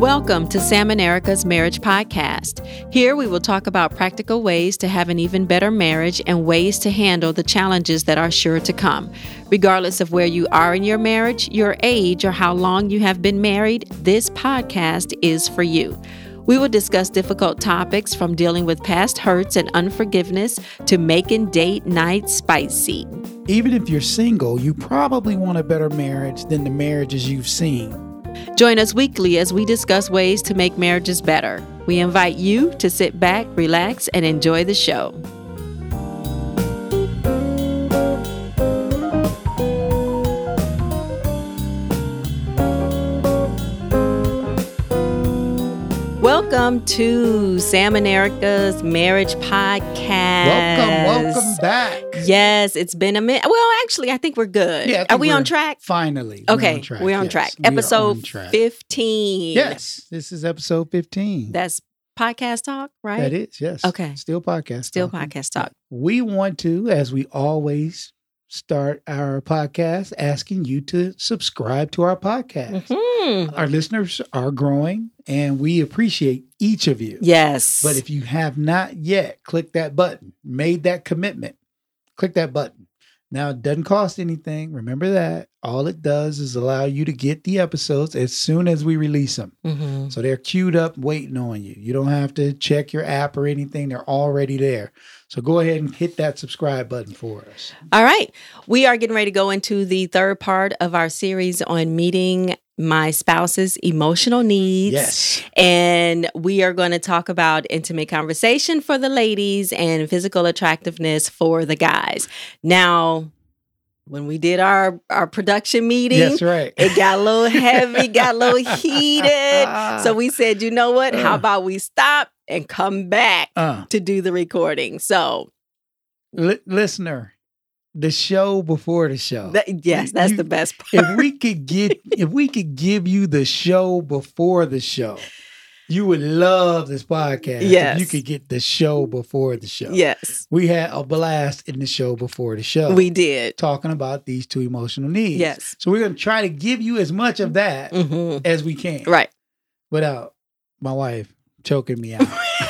Welcome to Sam and Erica's Marriage Podcast. Here we will talk about practical ways to have an even better marriage and ways to handle the challenges that are sure to come. Regardless of where you are in your marriage, your age, or how long you have been married, this podcast is for you. We will discuss difficult topics from dealing with past hurts and unforgiveness to making date night spicy. Even if you're single, you probably want a better marriage than the marriages you've seen. Join us weekly as we discuss ways to make marriages better. We invite you to sit back, relax, and enjoy the show. Welcome to Sam and Erica's Marriage Podcast. Welcome, welcome back. Yes, it's been a minute. Well, actually, I think we're good. Yeah, Are we on track? Finally. Okay, We're on track. we're on yes. track. We Episode on track. 15. Yes, this is episode 15. That's podcast talk, right? That is, yes. Okay. Still podcast. Still podcast talk. We want to, as we always start our podcast, asking you to subscribe to our podcast. Hmm. Our listeners are growing and we appreciate each of you. Yes. But if you have not yet clicked that button, made that commitment, click that button. Now, it doesn't cost anything. Remember that. All it does is allow you to get the episodes as soon as we release them. Mhm. So they're queued up waiting on you. You don't have to check your app or anything, they're already there. So go ahead and hit that subscribe button for us. All right. We are getting ready to go into the third part of our series on meeting my spouse's emotional needs. Yes. And we are going to talk about intimate conversation for the ladies and physical attractiveness for the guys. Now, when we did our, our production meeting, That's right. it got a little heavy, got a little heated. So we said, you know what? How Uh. about we stop and come back uh, to do the recording? So, li- listener, the show before the show. that, yes, that's You- the best part. if we could get if we could give you the show before the show, you would love this podcast. Yes. If you could get the show before the show. Yes, We had a blast in the show before the show. we did. talking about these two emotional needs. Yes. So we're gonna try to give you as much of that hmm as we can. Right. Without my wife choking me out.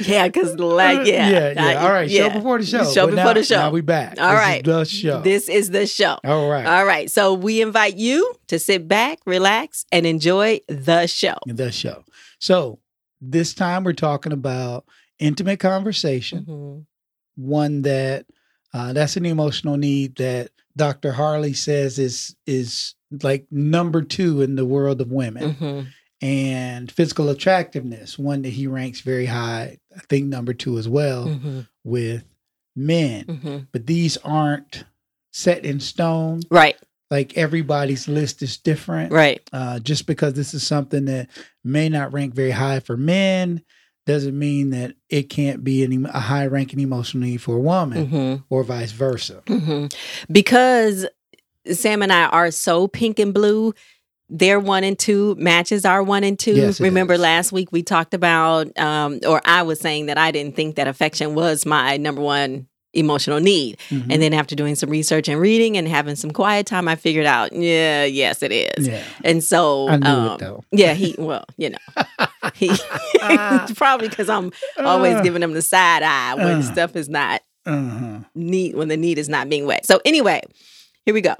Yeah, because like, yeah. yeah, yeah. I- All right, yeah. show before the show. Show But before now- the show. Now we back. All This is right. the show. This is the show. All right. All right. So we invite you to sit back, relax, and enjoy the show. the show. So this time we're talking about intimate conversation, Mhm. one that uh, that's an emotional need that Dr. Harley says is is like number two in the world of women, Mhm. And physical attractiveness, one that he ranks very high. I think number two as well Mhm. with men. Mhm. But these aren't set in stone. Right. Like everybody's list is different. Right. Uh, just because this is something that may not rank very high for men doesn't mean that it can't be any, a high ranking emotional need for a woman hmm or vice versa. hmm Because Sam and I are so pink and blue. Their one and two matches our one and two. Yes, Remember does. last week we talked about, um, or I was saying that I didn't think that affection was my number one emotional need. Mhm. And then after doing some research and reading and having some quiet time, I figured out, yeah, yes, it is. yeah, And so, um, yeah, he, well, you know, he probably because I'm always Uh, giving him the side eye when uh. stuff is not uh-huh. need when the need is not being wet. So anyway, here we go.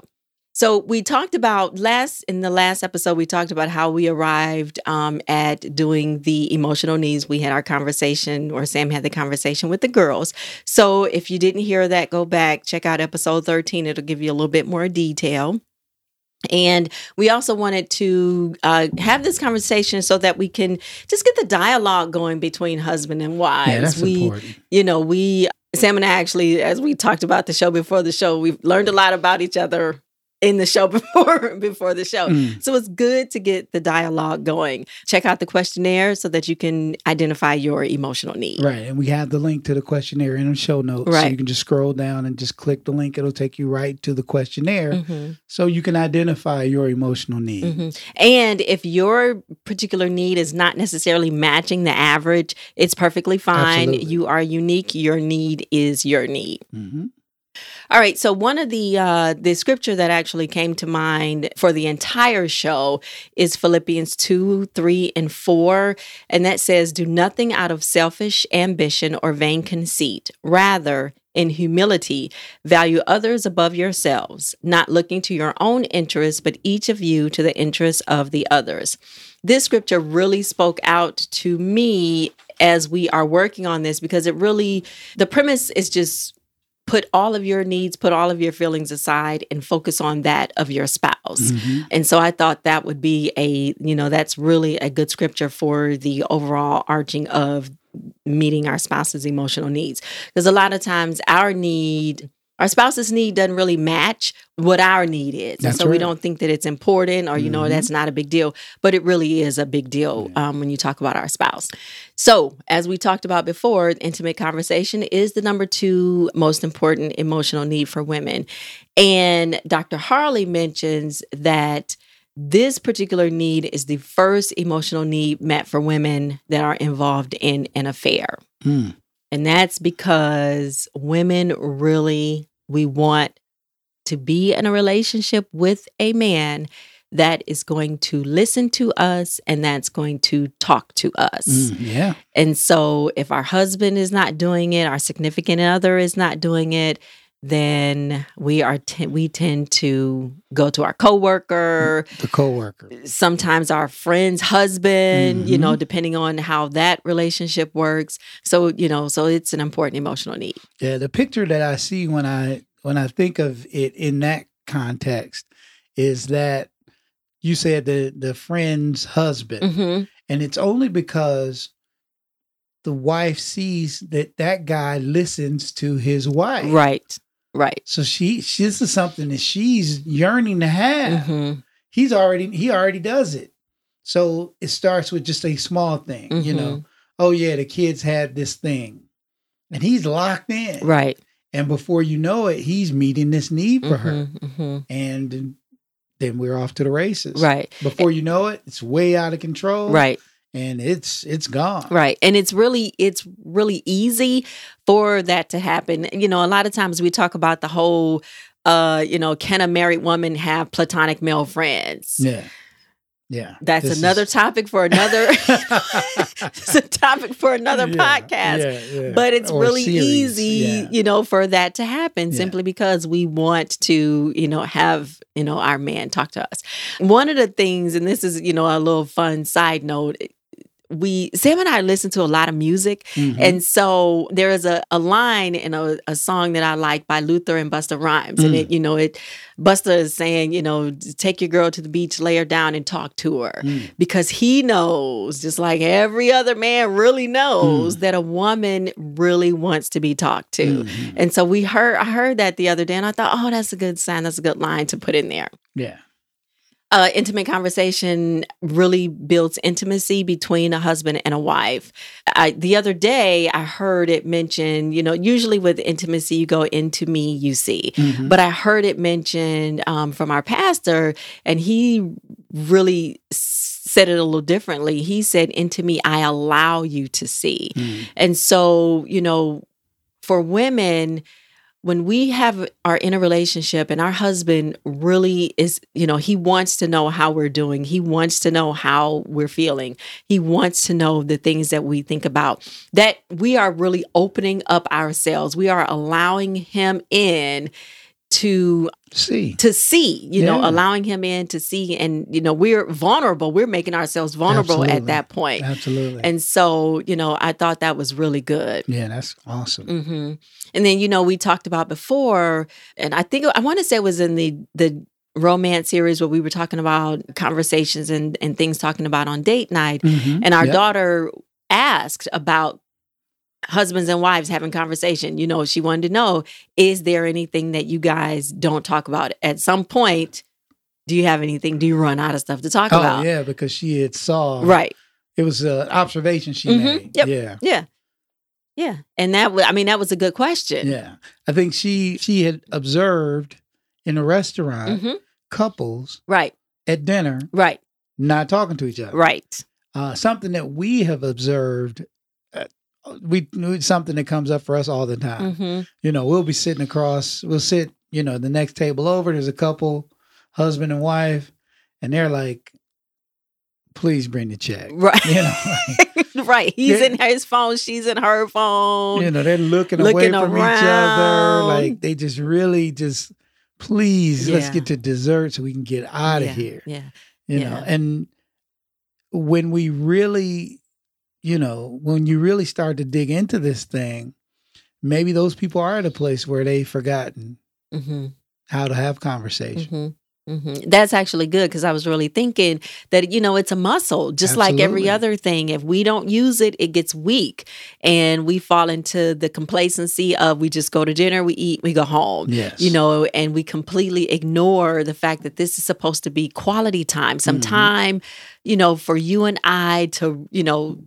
So we talked about last in the last episode we talked about how we arrived um, at doing the emotional needs. We had our conversation, or Sam had the conversation with the girls. So if you didn't hear that, go back check out episode thirteen. It'll give you a little bit more detail. And we also wanted to uh, have this conversation so that we can just get the dialogue going between husband and wives. Yeah, that's we, important. you know, we Sam and I actually, as we talked about the show before the show, we've learned a lot about each other in the show before before the show. Mm. So it's good to get the dialogue going. Check out the questionnaire so that you can identify your emotional need. Right. And we have the link to the questionnaire in the show notes. So you can just scroll down and just click the link. It'll take you right to the questionnaire Mhm, so you can identify your emotional need. mhm. And if your particular need is not necessarily matching the average, it's perfectly fine. Absolutely. You are unique. Your need is your need. hmm All right. So one of the uh, the scripture that actually came to mind for the entire show is Philippians two, three, and four, and that says, "Do nothing out of selfish ambition or vain conceit. Rather." In humility, value others above yourselves, not looking to your own interests, but each of you to the interests of the others. This scripture really spoke out to me as we are working on this because it really, the premise is just put all of your needs, put all of your feelings aside and focus on that of your spouse. Mhm. And so I thought that would be a, you know, that's really a good scripture for the overall arching of meeting our spouse's emotional needs. Because a lot of times our need, our spouse's need doesn't really match what our need is. And That's so we don't think that it's important or, you know, Mhm. that's not a big deal. But it really is a big deal um, when you talk about our spouse. So, as we talked about before, intimate conversation is the number two most important emotional need for women. And Dr. Harley mentions that this particular need is the first emotional need met for women that are involved in an affair. Mm. And that's because women really, we want to be in a relationship with a man that is going to listen to us and that's going to talk to us. Mm, yeah. And so if our husband is not doing it, our significant other is not doing it, then we are te- we tend to go to our coworker, The coworker. sometimes our friend's husband, you Mm-hmm. know, depending on how that relationship works. So, you know, so it's an important emotional need. Yeah, the picture that I see when I when I think of it in that context is that you said the the friend's husband, Mhm. and it's only because the wife sees that that guy listens to his wife. Right. Right. So she, she this is something that she's yearning to have. Mhm. He's already he already does it. So it starts with just a small thing, you know. Mhm. Oh yeah, the kids had this thing. And he's locked in. Right. And before you know it, he's meeting this need for her. Mhm. Mhm. And then we're off to the races. Right. Before you know it, it's way out of control. Right. And it's it's gone. Right. And it's really it's really easy for that to happen. You know, a lot of times we talk about the whole uh, you know, can a married woman have platonic male friends? Yeah. Yeah. That's This another is- topic for another it's a topic for another Yeah, podcast. yeah, yeah. But it's Or really series, easy, you know, for that to happen simply because we want to, you know, have, you know, our man talk to us. One of the things, and this is, you know, a little fun side note, we Sam and I listen to a lot of music. Mhm. And so there is a, a line in a, a song that I like by Luther and Busta Rhymes. And Mm. it, you know, it Busta is saying, you know, take your girl to the beach, lay her down and talk to her. Mm. Because he knows, just like every other man really knows, Mm. that a woman really wants to be talked to. Mhm. And so we heard I heard that the other day and I thought, oh, that's a good sign. That's a good line to put in there Yeah. Uh, intimate conversation really builds intimacy between a husband and a wife. I, the other day, I heard it mentioned, you know, usually with intimacy, you go into me, you see. Mhm. But I heard it mentioned um, from our pastor, and he really said it a little differently. He said, Into me, I allow you to see. Mm. And so, you know, for women, when we have are in a relationship and our husband really is, you know, he wants to know how we're doing. He wants to know how we're feeling. He wants to know the things that we think about. That we are really opening up ourselves. We are allowing him in to See. to see, you know, allowing him in to see and you know, we're vulnerable. We're making ourselves vulnerable Absolutely. at that point. Absolutely. And so, you know, I thought that was really good. yeah, that's awesome. hmm And then, you know, we talked about before, and I think I want to say it was in the the romance series where we were talking about conversations and and things talking about on date night, Mhm. and our Yep. daughter asked about husbands and wives having conversation. You know, she wanted to know is there anything that you guys don't talk about at some point? Do you have anything? Do you run out of stuff to talk Oh about? yeah, because she had saw Right. It was an observation she Mhm. made. Yep. Yeah. Yeah. Yeah. And that was, I mean, that was a good question. Yeah. I think she she had observed in a restaurant hmm couples Right. at dinner Right. not talking to each other. Right. Uh, something that we have observed we it's something that comes up for us all the time. hmm You know, we'll be sitting across, we'll sit, you know, the next table over. There's a couple, husband and wife, and they're like, please bring the check. Right. You know, like, right. He's in his phone. She's in her phone. you know, they're looking, Looking away from each other. Like they just really just, please, let's get to dessert so we can get out of Yeah, here. Yeah. You Yeah. know, and when we really, you know, when you really start to dig into this thing, maybe those people are at a place where they've forgotten hmm how to have conversation. hmm hmm That's actually good because I was really thinking that, you know, it's a muscle, just like every other thing. If we don't use it, it gets weak and we fall into the complacency of we just go to dinner, we eat, we go home. Yes. You know, and we completely ignore the fact that this is supposed to be quality time, some Mhm. time, you know, for you and I to, you know,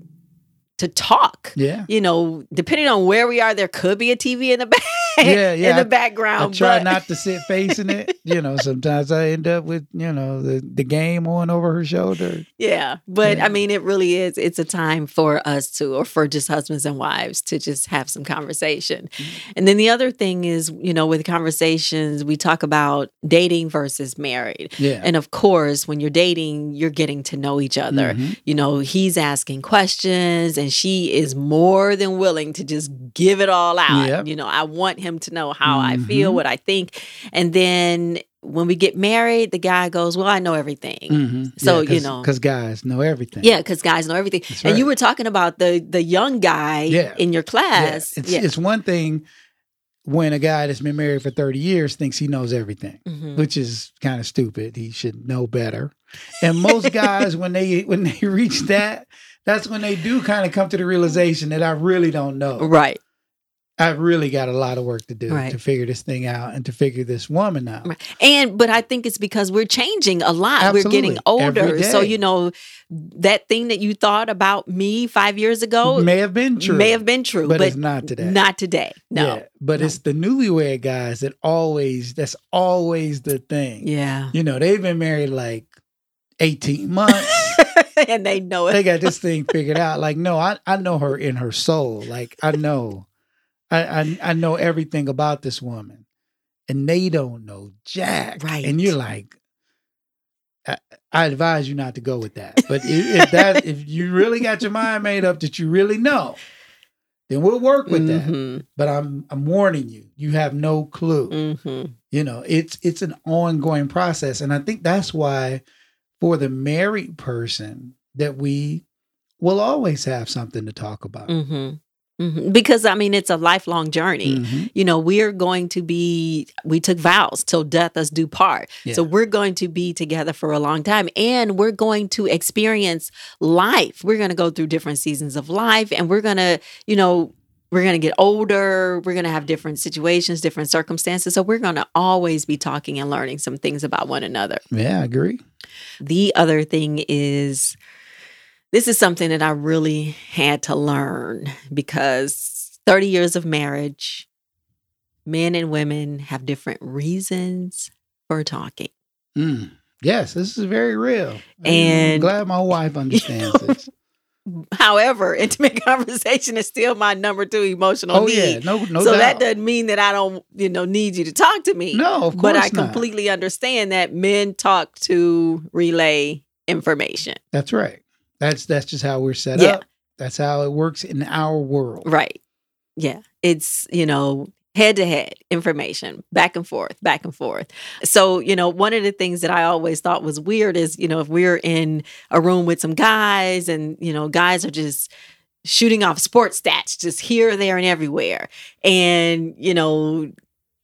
to talk. Yeah. You know, depending on where we are, there could be a TV in the back, Yeah, yeah, in the I- background. I try but- not to sit facing it. You know, sometimes I end up with, you know, the, the game on over her shoulder. Yeah, but Yeah. I mean, it really is. It's a time for us to, or for just husbands and wives to just have some conversation. Mm-hmm. And then the other thing is, you know, with conversations, we talk about dating versus married. Yeah. And of course, when you're dating, you're getting to know each other. Mhm. You know, he's asking questions and she is more than willing to just give it all out. Yep. You know, I want him to know how I feel, Mhm. what I think. And then when we get married, the guy goes, Well, I know everything. Mhm. So, Yeah, you know. because guys know everything. Yeah, because guys know everything. And you were talking about the the young guy Yeah. in your class. It's, yeah. it's one thing when a guy that's been married for 30 years thinks he knows everything, Mhm. which is kind of stupid. He should know better. And most guys, when they when they reach that, that's when they do kind of come to the realization that I really don't know. Right. I've really got a lot of work to do Right. to figure this thing out and to figure this woman out. Right. And but I think it's because we're changing a lot. We're getting older. So you know that thing that you thought about me five years ago may have been true, may have been true, but, but, it's not today. not today. No. Yeah, but No. it's the newlywed guys that always that's always the thing. Yeah. You know, they've been married like 18 months. and they know it. they got this thing figured out. Like, no, I, I know her in her soul. Like, I know. I, I I know everything about this woman. And they don't know Jack. Right. And you're like, I, I advise you not to go with that. But if, if that if you really got your mind made up that you really know, then we'll work with that. Mhm. But I'm I'm warning you, you have no clue. Mhm. You know, it's it's an ongoing process. And I think that's why for the married person that we will always have something to talk about. Mhm. Mhm. Because I mean, it's a lifelong journey. Mhm. you know, we're going to be, we took vows till death us do part. Yeah. So we're going to be together for a long time and we're going to experience life. We're going to go through different seasons of life and we're going to, you know, we're going to get older. We're going to have different situations, different circumstances. So we're going to always be talking and learning some things about one another. Yeah, I agree. The other thing is this is something that I really had to learn because 30 years of marriage, men and women have different reasons for talking. Mm. Yes, this is very real. I'm And- glad my wife understands this. However, intimate conversation is still my number two emotional Oh need. yeah, no, no so doubt. that doesn't mean that I don't, you know, need you to talk to me. no, of course but I not. completely understand that men talk to relay information. That's right. That's that's just how we're set Yeah. up. That's how it works in our world. Right. Yeah. It's, you know, head to head information, back and forth, back and forth. So, you know, one of the things that I always thought was weird is, you know, if we're in a room with some guys and, you know, guys are just shooting off sports stats just here, there, and everywhere. And, you know,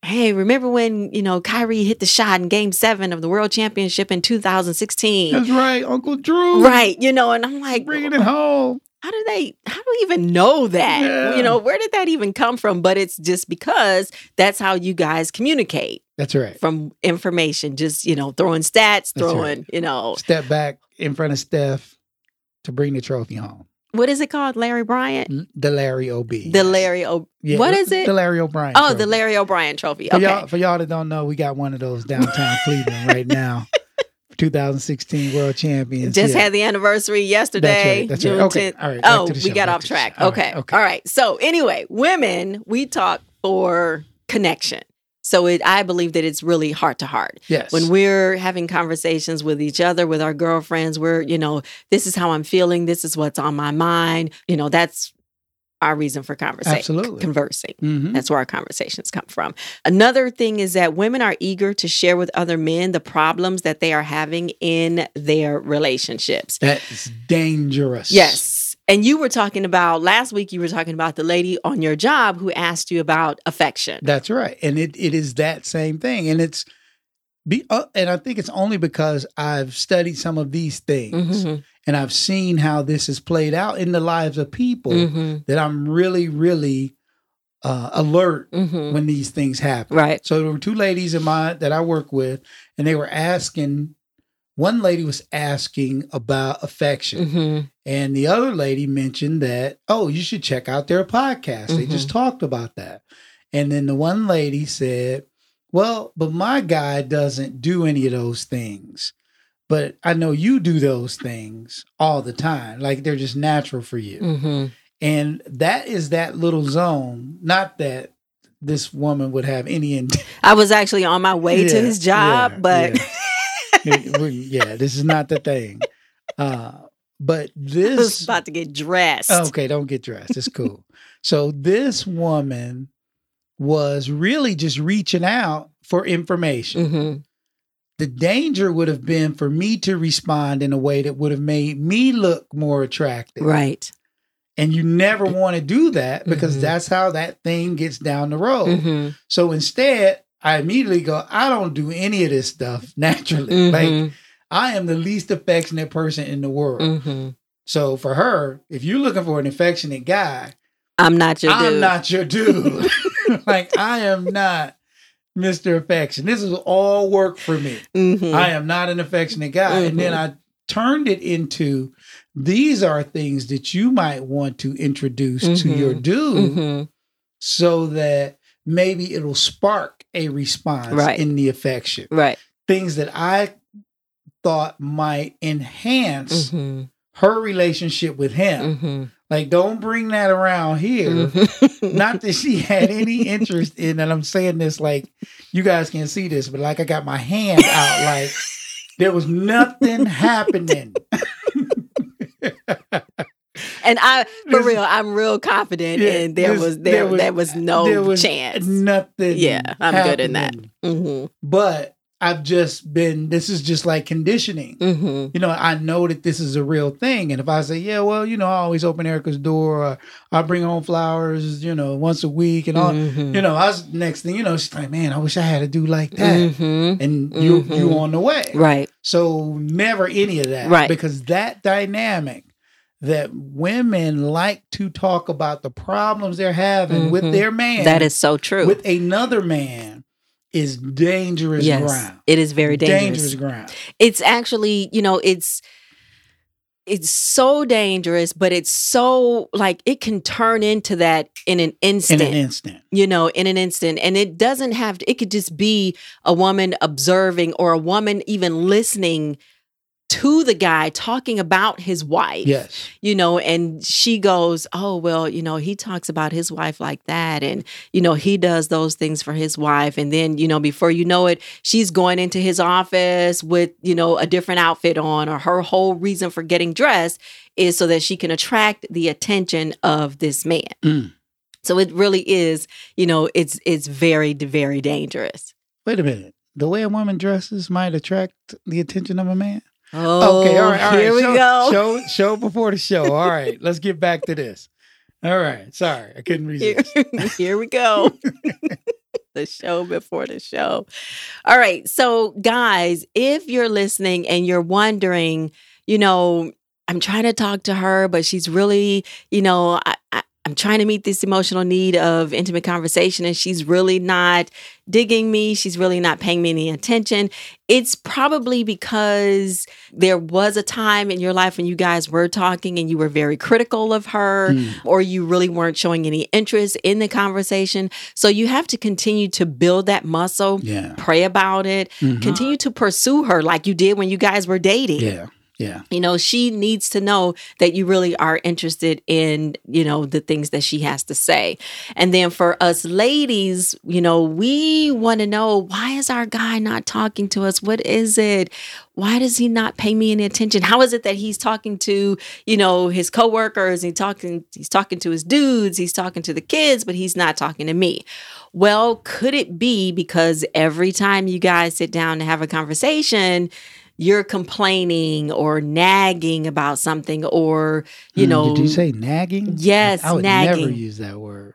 hey, remember when, you know, Kyrie hit the shot in game seven of the world championship in 2016? That's right, Uncle Drew. Right. You know, and I'm like, Bringing it home. How do they how do we even know that Yeah. you know where did that even come from but it's just because that's how you guys communicate That's right. from information just you know throwing stats That's throwing you know Step back in front of Steph to bring the trophy home. what is it called larry bryant The Larry OB. the larry o- Yeah, what is it The Larry O'Brien. oh the larry o'brien trophy For y'all, for y'all that don't know, we got one of those downtown Cleveland right now. 2016 world champions. Just yeah. had the anniversary yesterday. That's June right. Okay. 10th. All right. Oh, we got back off track. okay. right, okay. All right. So anyway, women, we talk for connection. So it, I believe that it's really heart to heart. Yes. When we're having conversations with each other, with our girlfriends, we're, you know, this is how I'm feeling. This is what's on my mind. You know, that's our reason for conversation. Absolutely. Conversing. Mhm. That's where our conversations come from. Another thing is that women are eager to share with other men the problems that they are having in their relationships. That's dangerous. Yes. And you were talking about last week, you were talking about the lady on your job who asked you about affection. That's right. And it, it is that same thing. And it's be uh, and I think it's only because I've studied some of these things Mhm, and I've seen how this is played out in the lives of people mhm, that I'm really, really uh, alert mhm. when these things happen. Right. So there were two ladies in my that I work with, and they were asking. One lady was asking about affection, Mhm, and the other lady mentioned that, oh, you should check out their podcast. They Mm-hmm. just talked about that. And then the one lady said, well, but my guy doesn't do any of those things. But I know you do those things all the time. Like they're just natural for you. mhm. And that is that little zone. Not that this woman would have any. I was actually on my way to his job, yeah, but yeah. Yeah, this is not the thing. Uh, but I was this about to get dressed. Okay, don't get dressed. It's cool. so this woman was really just reaching out for information. Mhm, The danger would have been for me to respond in a way that would have made me look more attractive. Right. And you never want to do that because Mhm. that's how that thing gets down the road. Mhm, So instead, I immediately go, I don't do any of this stuff naturally. Like mhm, I am the least affectionate person in the world. mhm. So for her, if you're looking for an affectionate guy, I'm not your I'm dude. not your dude. like I am not Mr. Affection. This is all work for me. Mhm. I am not an affectionate guy. And then I turned it into these are things that you might want to introduce to Mhm. your dude Mhm. so that maybe it'll spark a response Right. in the affection. Right. Things that I thought might enhance Mhm. her relationship with him. Like, don't bring that around here. Mhm. Not that she had any interest in, and I'm saying this like you guys can see this, but like I got my hand out, like there was nothing happening. And I, for This- real, I'm real confident, Yeah, and there this- was there there there was- was, no there was chance. Nothing. Yeah, I'm good in that. happening. hmm But I've just been. This is just like conditioning. hmm You know, I know that this is a real thing, and if I say, "Yeah, well, you know, I always open Erica's door. Or I bring home flowers, you know, once a week, and all." Mm-hmm. You know, I was next thing you know, she's like, "Man, I wish I had a dude like that." hmm And you you on the way. Right. So never any of that. Right. Because that dynamic that women like to talk about the problems they're having with Mhm. their man That is so true. with another man is dangerous yes, ground. it is very dangerous. ground. It's actually, you know, it's it's so dangerous, but it's so like it can turn into that in an instant. In an instant. you know, in an instant. And it doesn't have to, it could just be a woman observing or a woman even listening to the guy talking about his wife. Yes. You know, and she goes, Oh, well, you know, he talks about his wife like that. And, you know, he does those things for his wife. And then, you know, before you know it, she's going into his office with, you know, a different outfit on, or her whole reason for getting dressed is so that she can attract the attention of this man. Mm. So it really is, you know, it's it's very very dangerous. Wait a minute. The way a woman dresses might attract the attention of a man. Oh, okay, all oh, right, all right. here we show, go. Show show before the show. All right, let's get back to this. All right, sorry, I couldn't Here, resist. here we go. the show before the show. All right, so guys, if you're listening and you're wondering, you know, I'm trying to talk to her, but she's really, you know, I, I'm trying to meet this emotional need of intimate conversation and she's really not digging me. She's really not paying me any attention. It's probably because there was a time in your life when you guys were talking and you were very critical of her, Mm. or you really weren't showing any interest in the conversation. So you have to continue to build that muscle, Yeah. pray about it, Mhm. continue to pursue her like you did when you guys were dating. Yeah. Yeah. You know, she needs to know that you really are interested in, you know, the things that she has to say. And then for us ladies, you know, we want to know why is our guy not talking to us? What is it? Why does he not pay me any attention? How is it that he's talking to, you know, his coworkers? He talking, he's talking to his dudes, he's talking to the kids, but he's not talking to me. Well, could it be because every time you guys sit down to have a conversation, you're complaining or nagging about something or you Mm, know Did you say nagging? Yes, I would never use that word.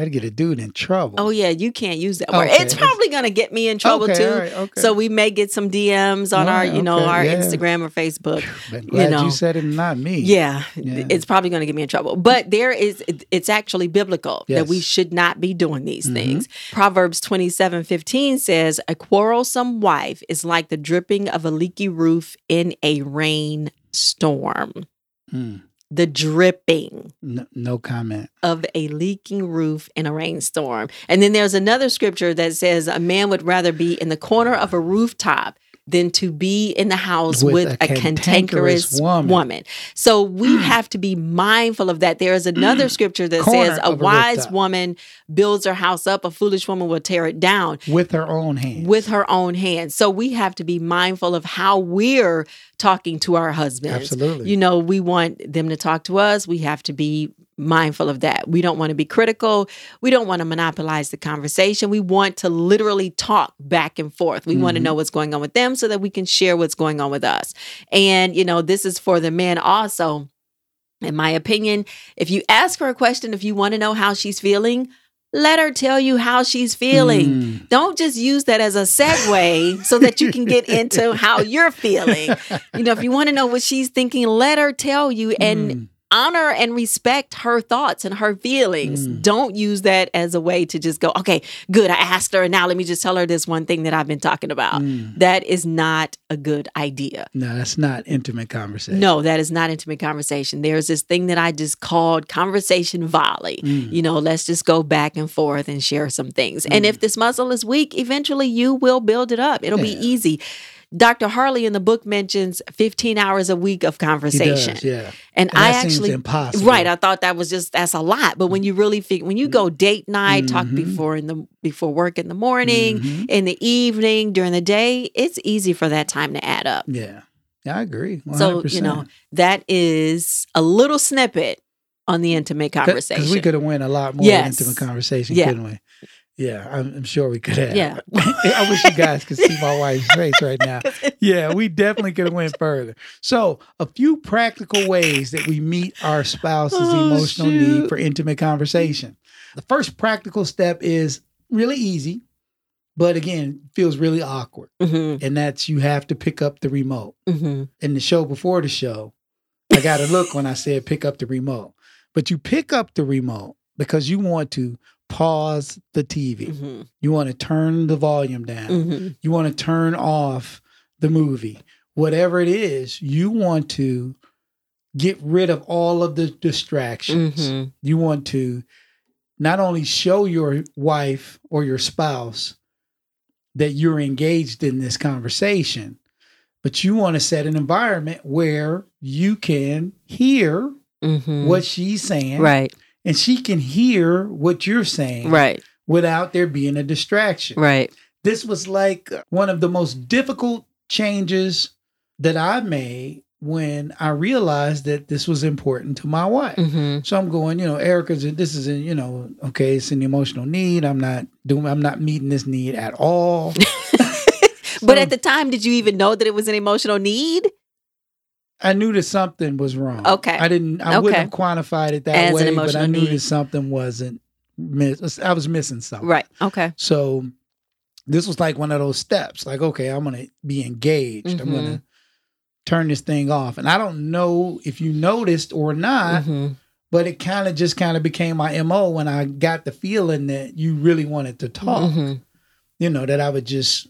I'd get a dude in trouble. oh yeah you can't use that word Okay. it's probably going to get me in trouble okay, too right, okay. so we may get some dms on our you know our yeah. instagram or facebook glad know. you said it, not me. yeah, Yeah. it's probably going to get me in trouble but there is it's actually biblical that we should not be doing these Mhm. things proverbs 27 15 says a quarrelsome wife is like the dripping of a leaky roof in a rain storm Mm, the dripping no, no comment. of a leaking roof in a rainstorm. And then there's another scripture that says a man would rather be in the corner of a rooftop than to be in the house with, With a, a cantankerous cantankerous woman. woman. So we hmm. have to be mindful of that. There is hmm. another scripture that Corner says a of a wise woman builds her house up, a foolish woman will tear it down With her own hands. with her own hands. So we have to be mindful of how we're talking to our husbands. Absolutely. You know, we want them to talk to us. We have to be mindful of that. We don't want to be critical. We don't want to monopolize the conversation. We want to literally talk back and forth. We want to know what's going on with them so that we can share what's going on with us. And, you know, this is for the men also. In my opinion, if you ask her a question, if you want to know how she's feeling, let her tell you how she's feeling. Mm. Don't just use that as a segue so that you can get into how you're feeling. You know, if you want to know what she's thinking, let her tell you and Mm. Honor and respect her thoughts and her feelings. Mm. Don't use that as a way to just go, okay, good, I asked her, and now let me just tell her this one thing that I've been talking about. Mm. That is not a good idea. No, that's not intimate conversation. No, that is not intimate conversation. There's this thing that I just called conversation volley. Mm. You know, let's just go back and forth and share some things. And Mm. if this muscle is weak, eventually you will build it up. It'll be easy. Dr. Harley in the book mentions 15 hours a week of conversation. does, yeah. And, And I actually impossible. Right, I thought that was just that's a lot. But when you really think when you go date night, talk Mhm. before in the before work in the morning, Mhm. in the evening, during the day, it's easy for that time to add up. Yeah. Yeah, I agree. 100%. So, you know, that is a little snippet on the intimate conversation. Because we could have went a lot more Yes. intimate conversation, Yeah. couldn't we? Yeah, I'm, I'm sure we could have. Yeah. I wish you guys could see my wife's face right now. Yeah, we definitely could have went further. So, a few practical ways that we meet our spouse's Oh, emotional shoot. need for intimate conversation. The first practical step is really easy, but again, feels really awkward. hmm And that's you have to pick up the remote. hmm In the show before the show, I got to look when I said pick up the remote. But you pick up the remote because you want to pause the TV. hmm You want to turn the volume down. hmm You want to turn off the movie. Whatever it is, you want to get rid of all of the distractions. hmm You want to not only show your wife or your spouse that you're engaged in this conversation, but you want to set an environment where you can hear hmm what she's saying Right, and she can hear what you're saying right, without there being a distraction. right. This was like one of the most difficult changes that I made when I realized that this was important to my wife. hmm So I'm going, you know, Erica's this is you know, okay, it's an emotional need. I'm not doing I'm not meeting this need at all. But at the time, did you even know that it was an emotional need? I knew that something was wrong. Okay. I didn't I wouldn't have quantified it that As way, but I knew need. that something wasn't miss I was missing something. Right. Okay. So this was like one of those steps. Like, okay, I'm gonna be engaged. I'm Mhm. gonna turn this thing off. And I don't know if you noticed or not, hmm But it kind of just kind of became my MO when I got the feeling that you really wanted to talk. Mhm. You know, that I would just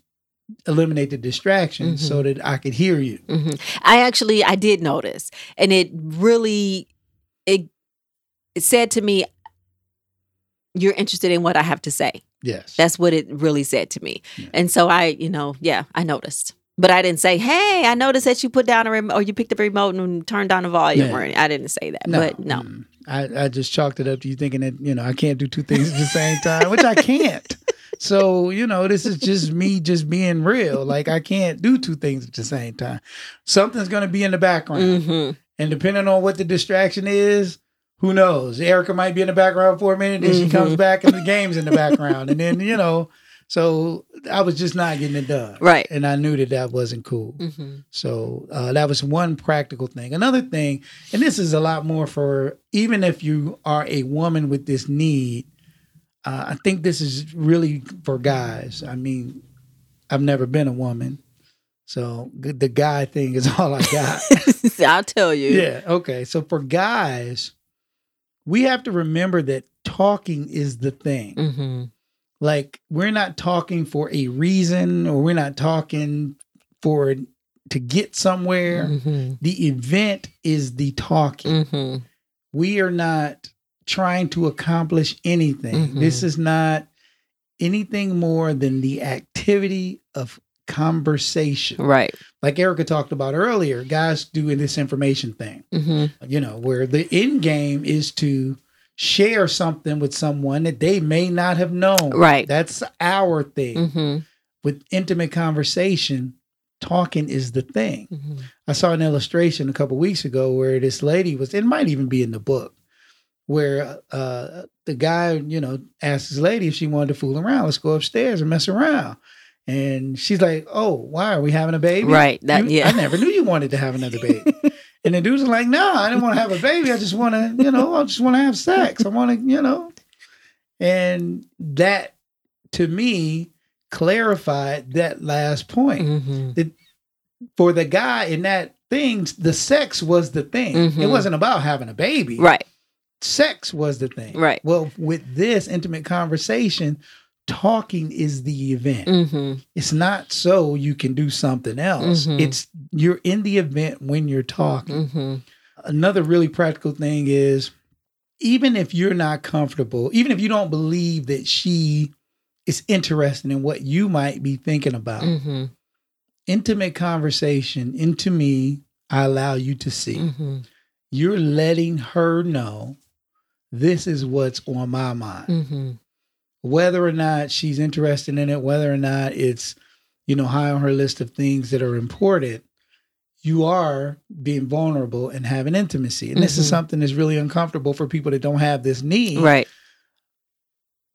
eliminate the distraction so that I could hear you. hmm I actually I did notice, and it really it it said to me, "You're interested in what I have to say." Yes. That's what it really said to me, Yeah. and so I, you know, yeah, I noticed, but I didn't say, "Hey, I noticed that you put down a remote or you picked up a remote and turned down the volume." Yeah. Or I didn't say that, but no, mm. I, I just chalked it up to you thinking that, you know, I can't do two things at the same time, which I can't. So, you know, this is just me just being real. Like I can't do two things at the same time. Something's gonna be in the background. hmm And depending on what the distraction is, who knows? Erica might be in the background for a minute, then she comes back and the game's in the background. And then, you know, so I was just not getting it done. right. And I knew that that wasn't cool. hmm So uh, that was one practical thing. Another thing, and this is a lot more for even if you are a woman with this need, uh, I think this is really for guys. I mean, I've never been a woman. So the guy thing is all I got. I'll tell you. yeah. Okay. So for guys, we have to remember that talking is the thing. hmm Like we're not talking for a reason or we're not talking for to get somewhere. hmm The event is the talking. hmm We are not trying to accomplish anything. Mhm. This is not anything more than the activity of conversation. Right. Like Erica talked about earlier, guys doing this information thing, hmm you know, where the end game is to share something with someone that they may not have known. Right. That's our thing. hmm With intimate conversation, talking is the thing. hmm I saw an illustration a couple weeks ago where this lady was, it might even be in the book, where uh, the guy, you know, asked his lady if she wanted to fool around. Let's go upstairs and mess around. And she's like, "Oh, why are we having a baby?" Right. That You- yeah. I never knew you wanted to have another baby. and the dude's like, "No, I didn't want to have a baby. I just want to, you know, I just want to have sex. I want to, you know." And that, to me, clarified that last point hmm for the guy in that thing, the sex was the thing. It Mhm. wasn't about having a baby. Right. Sex was the thing. Right. Well, with this intimate conversation, talking is the event. hmm It's not so you can do something else. Mhm. It's you're in the event when you're talking. hmm Another really practical thing is even if you're not comfortable, even if you don't believe that she is interested in what you might be thinking about, hmm intimate conversation into me i allow you to see hmm you're letting her know this is what's on my mind. Hmm whether or not she's interested in it whether or not it's you know high on her list of things that are important you are being vulnerable and having intimacy. And this is Mhm. something that's really uncomfortable for people that don't have this need. Right.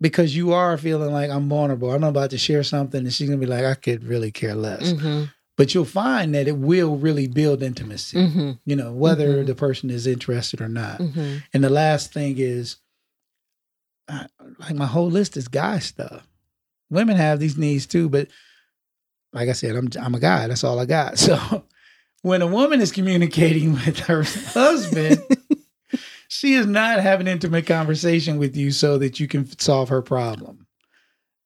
because you are feeling like i'm vulnerable. I'm about to share something and she's gonna be like i could really care less. Hmm but you'll find that it will really build intimacy hmm you know, whether Mhm. the person is interested or not. hmm And the last thing is, I, like my whole list is guy stuff. Women have these needs too, but like I said, I'm I'm a guy. That's all I got. So when a woman is communicating with her husband, she is not having intimate conversation with you so that you can solve her problem.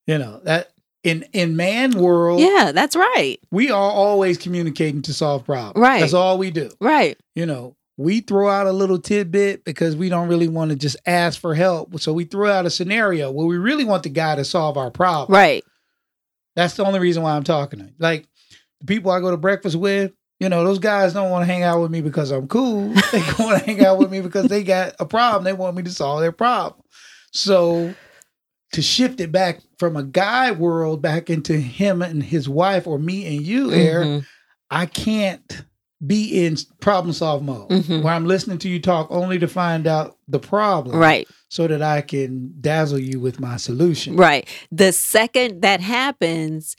You know that in in man world, Yeah, that's right. we are always communicating to solve problems. Right. That's all we do Right. you know, we throw out a little tidbit because we don't really want to just ask for help. So we throw out a scenario where we really want the guy to solve our problem. Right. That's the only reason why I'm talking to you. Like the people I go to breakfast with, you know, those guys don't want to hang out with me because I'm cool. They want to hang out with me because they got a problem. They want me to solve their problem. So to shift it back from a guy world back into him and his wife or me and you, Air, Mhm. I can't be in problem solve mode Mhm. where I'm listening to you talk only to find out the problem, Right. So that I can dazzle you with my solution. Right. The second that happens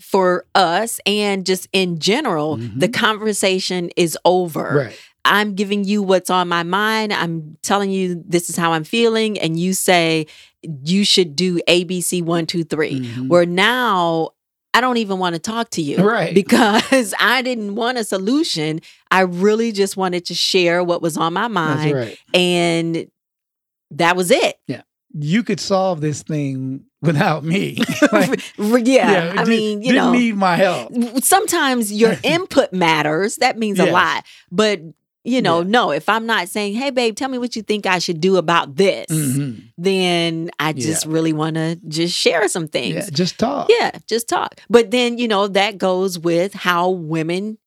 for us and just in general, Mhm. the conversation is over. Right. I'm giving you what's on my mind. I'm telling you this is how I'm feeling. And you say you should do ABC one, two, three. Mhm. Where now I don't even want to talk to you. Right. Because I didn't want a solution. I really just wanted to share what was on my That's mind. right. And that was it. Yeah. You could solve this thing without me. Like, yeah. I di- mean, you didn't know, need my help. sometimes your input matters. That means a lot. But, you know, Yeah. no, if I'm not saying, hey, babe, tell me what you think I should do about this, Mhm. then I just really want to just share some things. Yeah, just talk. Yeah, just talk. But then, you know, that goes with how women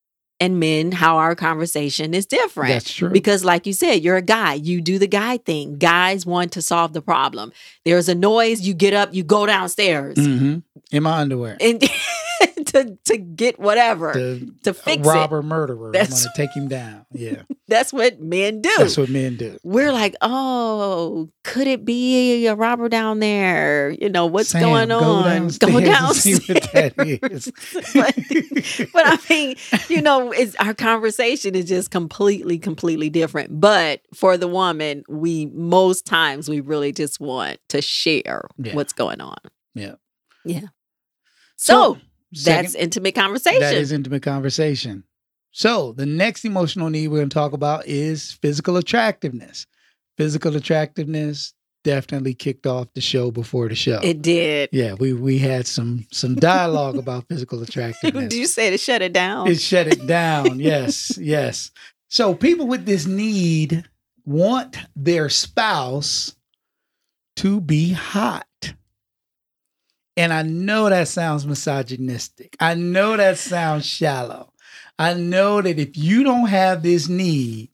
and men, how our conversation is different. That's true. Because, like you said, you're a guy. You do the guy thing. Guys want to solve the problem. There's a noise. You get up. You go downstairs, Mhm. In my underwear. and to to get whatever to, The fix robber murderer. That's- I'm gonna take him down. Yeah. That's what men do. That's what men do. We're like, oh, could it be a robber down there? You know what's Sam, going Go on? downstairs. Go and see downstairs. what that is. but, but I mean, you know, it's our conversation is just completely, completely different. But for the woman, we most times we really just want to share Yeah. what's going on. Yeah. Yeah. So, second- that's intimate conversation. That is intimate conversation. So the next emotional need we're going to talk about is physical attractiveness. Physical attractiveness definitely kicked off the show before the show. it did. yeah, we we had some some dialogue about physical attractiveness. Did you say to shut it down? It shut it down. yes, yes. So people with this need want their spouse to be hot. And I know that sounds misogynistic. I know that sounds shallow. I know that if you don't have this need,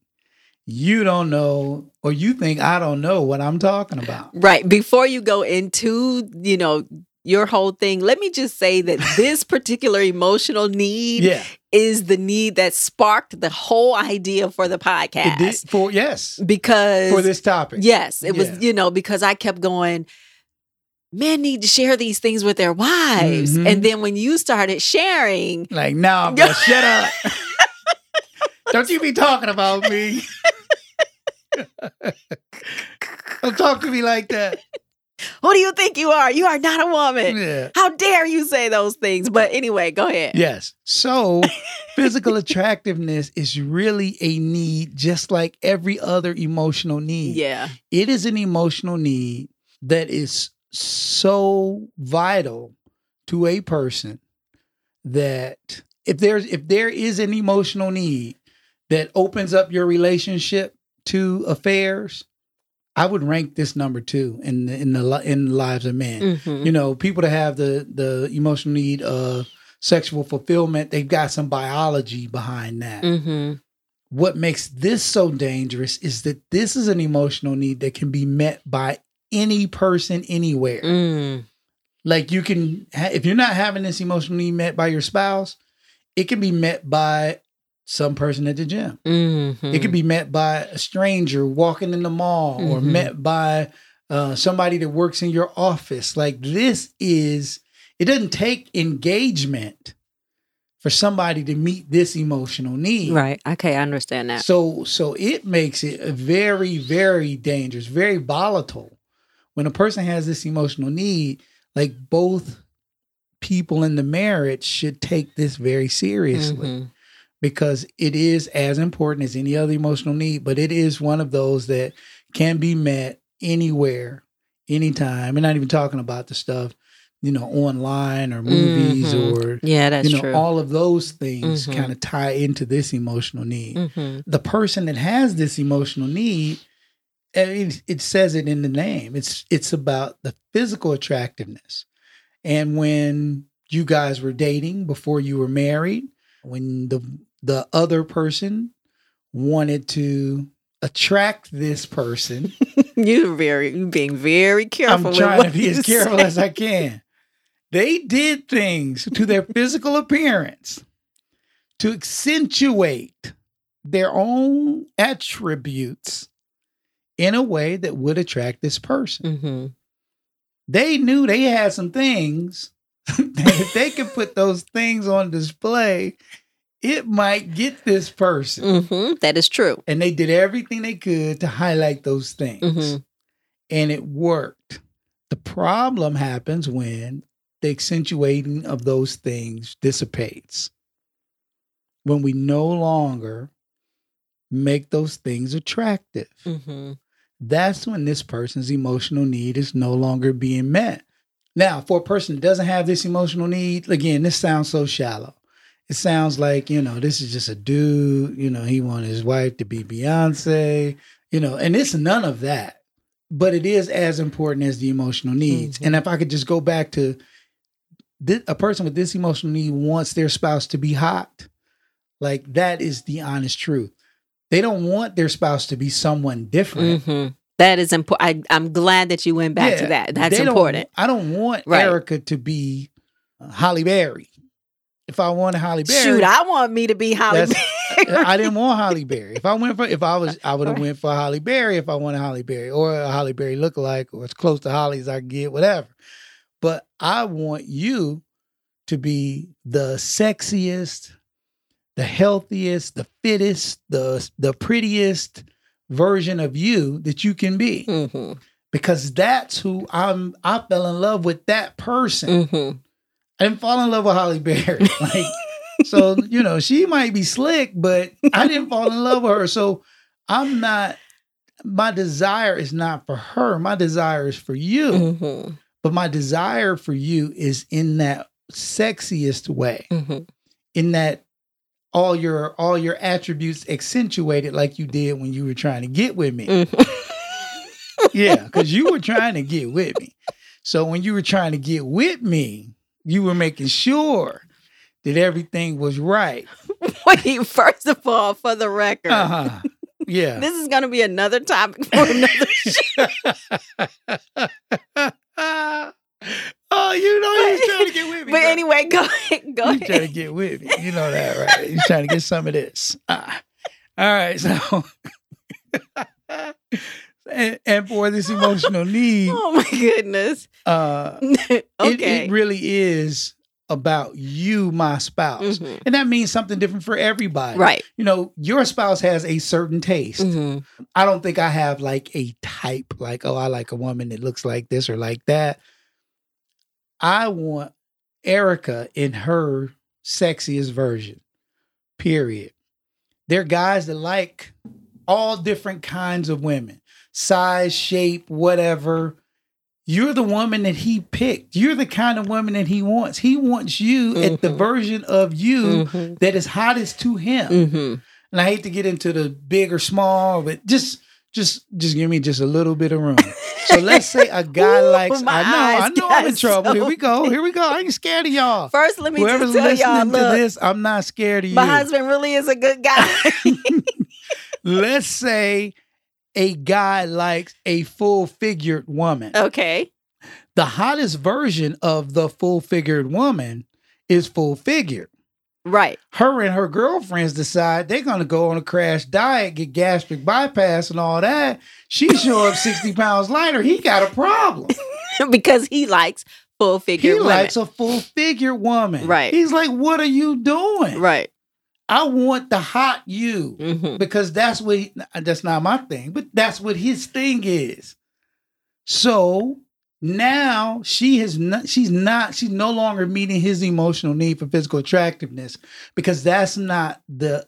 you don't know, or you think I don't know what I'm talking about. Right. Before you go into, you know, your whole thing, let me just say that this particular emotional need Yeah, is the need that sparked the whole idea for the it podcast. did for yes Because for this topic. yes, it Yeah. was, you know, because I kept going, men need to share these things with their wives. Mhm. And then when you started sharing, Like, nah, bro, shut up. Don't you be talking about me. Don't talk to me like that. who do you think you are? You are not a woman. Yeah. How dare you say those things? But anyway, go ahead. Yes. So, physical attractiveness is really a need, just like every other emotional need. Yeah. It is an emotional need that is so vital to a person that if there's if there is an emotional need that opens up your relationship to affairs, I would rank this number two in the, in the in the lives of men. Mhm. You know, people that have the the emotional need of sexual fulfillment, they've got some biology behind that. Mhm. What makes this so dangerous is that this is an emotional need that can be met by any person anywhere. Mm. Like you can, if you're not having this emotionally met by your spouse, it can be met by some person at the gym. Mhm. It could be met by a stranger walking in the mall or Mhm. met by uh, somebody that works in your office. Like this is, it doesn't take engagement for somebody to meet this emotional need. Right. Okay, I understand that. So, so it makes it very, very dangerous, very volatile. When a person has this emotional need, like both people in the marriage should take this very seriously Mhm. because it is as important as any other emotional need, but it is one of those that can be met anywhere, anytime. We're not even talking about the stuff, you know, online or movies Mhm. or Yeah, that's you know, true. all of those things Mhm. kind of tie into this emotional need. Mhm. The person that has this emotional need, I mean, it says it in the name. It's it's about the physical attractiveness. And when you guys were dating before you were married, when the the other person wanted to attract this person, You're very you being very careful. I'm trying to be as careful say. as I can. They did things to their physical appearance to accentuate their own attributes in a way that would attract this person. Mhm. They knew they had some things that if they could put those things on display, it might get this person. Mhm. That is true. And they did everything they could to highlight those things Mhm. and it worked. The problem happens when the accentuating of those things dissipates. When we no longer make those things attractive. Mm-hmm. That's when this person's emotional need is no longer being met. Now, for a person that doesn't have this emotional need, again, this sounds so shallow. It sounds like, you know, this is just a dude, you know, he wanted his wife to be Beyonce, you know, and it's none of that. But it is as important as the emotional needs. Mhm. And if I could just go back to a person with this emotional need wants their spouse to be hot. Like that is the honest truth. They don't want their spouse to be someone different. hmm That is important. I'm glad that you went back to that. That's important. I don't want Right. Erica to be uh, Halle Berry. If I wanted Halle Berry, Shoot, I want me to be Halle Berry. I didn't want Halle Berry. If I went for, if I was, I would have Right. went for Halle Berry if I wanted Halle Berry or a Halle Berry lookalike or as close to Halle as I can get, whatever. But I want you to be the sexiest, the healthiest, the fittest, the the prettiest version of you that you can be hmm because that's who I'm. I fell in love with that person. hmm I didn't fall in love with Halle Berry. Like, so you know, she might be slick, but I didn't fall in love with her. So I'm not. My desire is not for her. My desire is for you. hmm But my desire for you is in that sexiest way, hmm in that all your all your attributes accentuated like you did when you were trying to get with me. hmm Yeah, because you were trying to get with me. So when you were trying to get with me, you were making sure that everything was right. Wait, first of all, for the record, Uh huh. Yeah. this is going to be another topic for another show. Oh, you know he's trying to get with me. But bro. anyway, go ahead. Go you trying to get with me. You know that, right? He's trying to get some of this. Ah. All right, so. and, and for this emotional need, Oh my goodness. uh, okay. it, it really is about you, my spouse. Mhm. And that means something different for everybody. Right. You know, your spouse has a certain taste. hmm I don't think I have like a type, like, oh, I like a woman that looks like this or like that. I want Erica in her sexiest version, period. There are guys that like all different kinds of women, size, shape, whatever. You're the woman that he picked. You're the kind of woman that he wants. He wants you at the Mhm. version of you hmm that is hottest to him hmm and I hate to get into the big or small, but just just just give me just a little bit of room. So let's say a guy Ooh, likes. I know, I know, I'm in trouble. Here we go. Here we go. I ain't scared of y'all. First, let me Whoever's just tell y'all, listening to look, this, I'm not scared of my you. My husband really is a good guy. Let's say a guy likes a full figured woman. okay. The hottest version of the full figured woman is full figured. Right. her and her girlfriends decide they're gonna go on a crash diet, get gastric bypass and all that. She show up 60 pounds lighter. He got a problem. because he likes full figure He women. likes a full figure woman. Right. He's like, what are you doing? right. I want the hot you. hmm Because that's what he, that's not my thing, but that's what his thing is. So now she has not she's not she's no longer meeting his emotional need for physical attractiveness because that's not the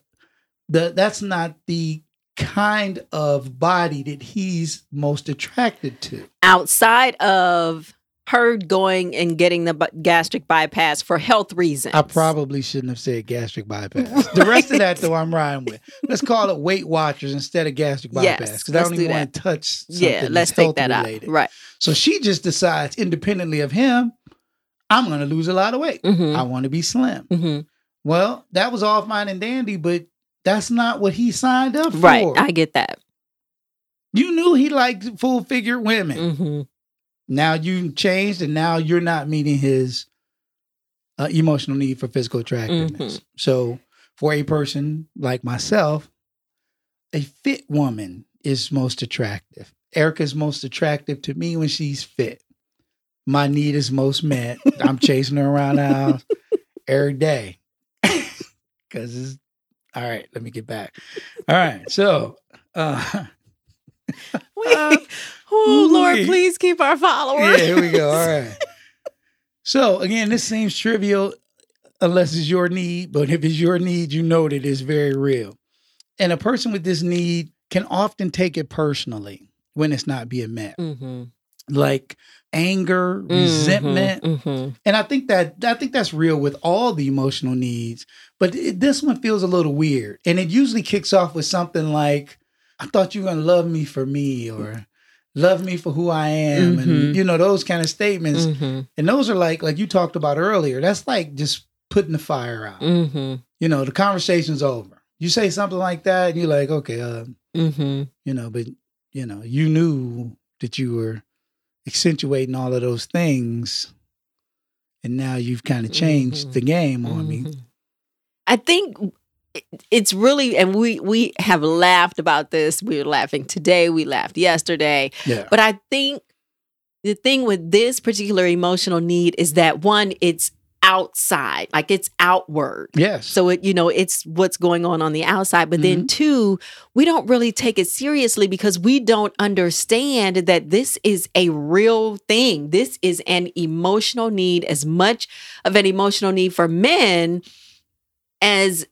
the that's not the kind of body that he's most attracted to. Outside of her going and getting the gastric bypass for health reasons. I probably shouldn't have said gastric bypass. The rest of that though I'm riding with. Let's call it Weight Watchers instead of gastric Yes, bypass because I don't do even want to touch something Yeah, let's that's take health that related. out. Right. So she just decides independently of him, I'm going to lose a lot of weight. hmm I want to be slim. hmm Well, that was all fine and dandy, but that's not what he signed up for. Right. I get that. you knew he liked full figure women. hmm Now you changed, and now you're not meeting his uh, emotional need for physical attractiveness. Mm-hmm. So, for a person like myself, a fit woman is most attractive. Erica's most attractive to me when she's fit. My need is most met. I'm chasing her around the house every day. Cause it's all right, let me get back. All right. So uh We, Uh, oh, Lord, please keep our followers. yeah, here we go. All right. So again, this seems trivial unless it's your need, but if it's your need, you know that it's very real. And a person with this need can often take it personally when it's not being met. Mm-hmm. Like anger, resentment. Mm-hmm. And I think that I think that's real with all the emotional needs, but it, this one feels a little weird. And it usually kicks off with something like I thought you were going to love me for me or love me for who I am Mhm. and you know those kind of statements. Mm-hmm. And those are like like you talked about earlier. That's like just putting the fire out. Mm-hmm. You know, the conversation's over. You say something like that and you're like, "Okay, uh, Mm-hmm. you know, but you know, you knew that you were accentuating all of those things and now you've kind of changed Mhm. the game on me. Mhm. I think it- it's really, and we we have laughed about this. We were laughing today. We laughed yesterday. Yeah. But I think the thing with this particular emotional need is that one, it's outside, like it's outward. yes. So it, you know, it's what's going on on the outside. But then mm-hmm. two, we don't really take it seriously because we don't understand that this is a real thing. This is an emotional need, as much of an emotional need for men as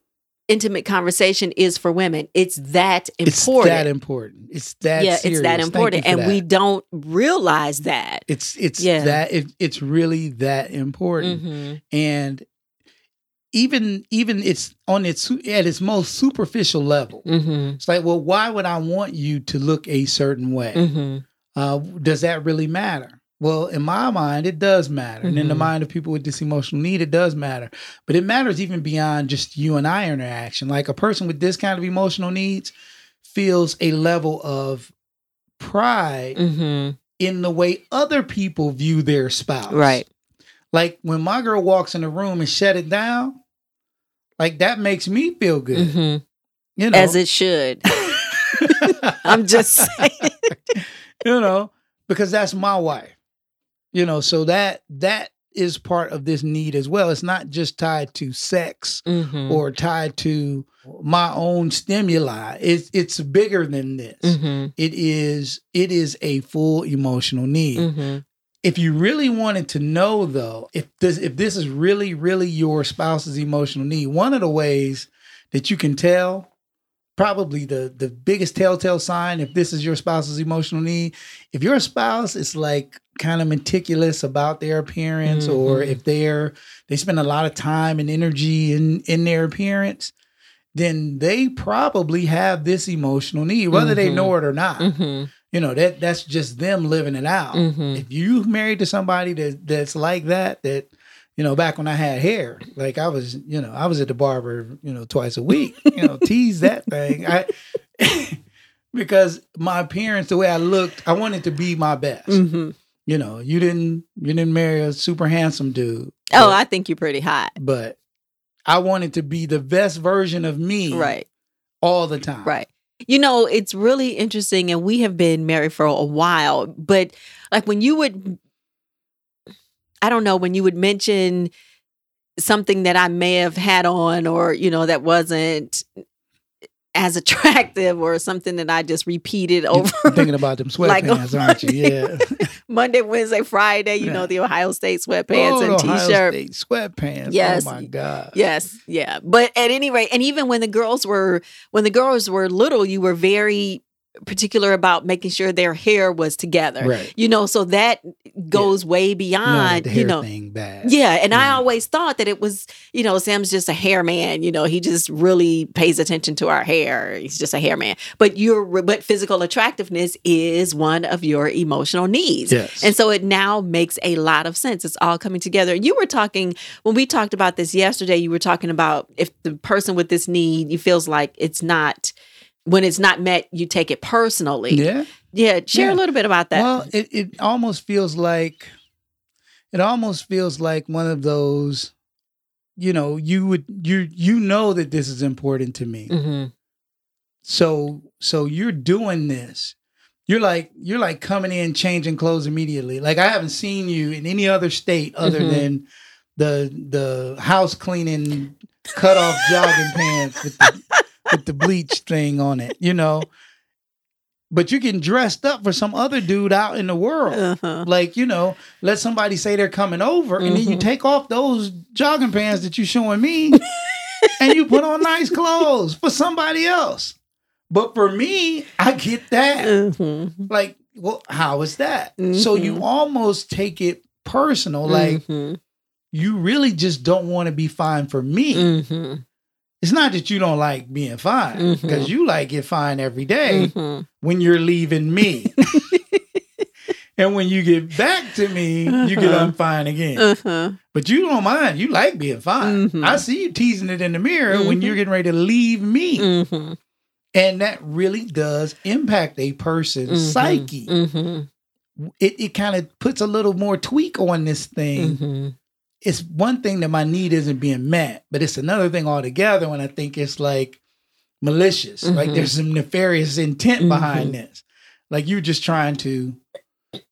intimate conversation is for women. It's that important. it's that important. It's that yeah, serious. it's that important. And that. we don't realize that. it's it's Yeah. that it, it's really that important. Mhm. And even even it's on its at its most superficial level. Mhm. It's like, well, why would I want you to look a certain way? Mhm. uh, does that really matter? Well, in my mind, it does matter. And in the Mhm. mind of people with this emotional need, it does matter. But it matters even beyond just you and I interaction. Like a person with this kind of emotional needs feels a level of pride Mhm. in the way other people view their spouse. Right. Like when my girl walks in the room and shut it down, like that makes me feel good. Mhm. You know, As it should. I'm just saying. you know, because that's my wife. You know, so that that is part of this need as well. It's not just tied to sex Mhm. or tied to my own stimuli. It's it's bigger than this. Mhm. It is it is a full emotional need. Mhm. If you really wanted to know though, if this if this is really really your spouse's emotional need, one of the ways that you can tell probably the the biggest telltale sign if this is your spouse's emotional need if your spouse is like kind of meticulous about their appearance or Mhm. if they're they spend a lot of time and energy in in their appearance then they probably have this emotional need whether they Mhm. know it or not Mhm. you know that that's just them living it out Mhm. if you married to somebody that that's like that that you know back when i had hair like i was you know i was at the barber you know twice a week you know tease that thing i because my appearance the way i looked i wanted to be my best Mhm. you know you didn't you didn't marry a super handsome dude Oh, I think you're pretty hot. but i wanted to be the best version of me Right. all the time Right. You know, it's really interesting, and we have been married for a while, but like when you would, I don't know, when you would mention something that I may have had on or, you know, that wasn't as attractive or something that I just repeated You're over thinking about them Like sweatpants over- aren't you yeah Monday, Wednesday, Friday, you Yeah. know, the Ohio State sweatpants oh, and t-shirt. Sweatpants oh Yes. oh my god Yes, yeah. But at any rate, and even when the girls were when the girls were little, you were very particular about making sure their hair was together. right You know, so that goes way beyond, you know. thing bad. Yeah, and I always thought that it was, you know, Sam's just a hair man. You know, he just really pays attention to our hair. He's just a hair man. But your, but physical attractiveness is one of your emotional needs. Yes. And so it now makes a lot of sense. It's all coming together. You were talking when we talked about this yesterday. You were talking about if the person with this need, you feels like it's not when it's not met, you take it personally. yeah. Yeah, share Yeah. a little bit about that. Well, it, it almost feels like it almost feels like one of those, you know, you would you you know that this is important to me. hmm So so you're doing this. You're like you're like coming in changing clothes immediately. Like I haven't seen you in any other state other Mhm. than the the house cleaning cut off jogging pants with the with the bleach thing on it, you know. but you're getting dressed up for some other dude out in the world. Uh-huh. Like, you know, let somebody say they're coming over and then you Mhm. take off those jogging pants that you're showing me and you put on nice clothes for somebody else. But for me, I get that. Mhm. Like, well, how is that? So you Mhm. almost take it personal. Like, Mhm. you really just don't want to be fine for me. It's not that you don't like being fine because Mhm. you like it fine every day Mhm. when you're leaving me. and when you get back to me, you get Uh-huh. unfine again. Uh-huh. But you don't mind. You like being fine. Mhm. I see you teasing it in the mirror when Mhm. you're getting ready to leave me. Mhm. And that really does impact a person's Mhm. psyche. It, it kind of puts a little more tweak on this thing. It's one thing that my need isn't being met, but it's another thing altogether when I think it's like malicious. Like Mhm. there's some nefarious intent behind Mhm. this. Like you're just trying to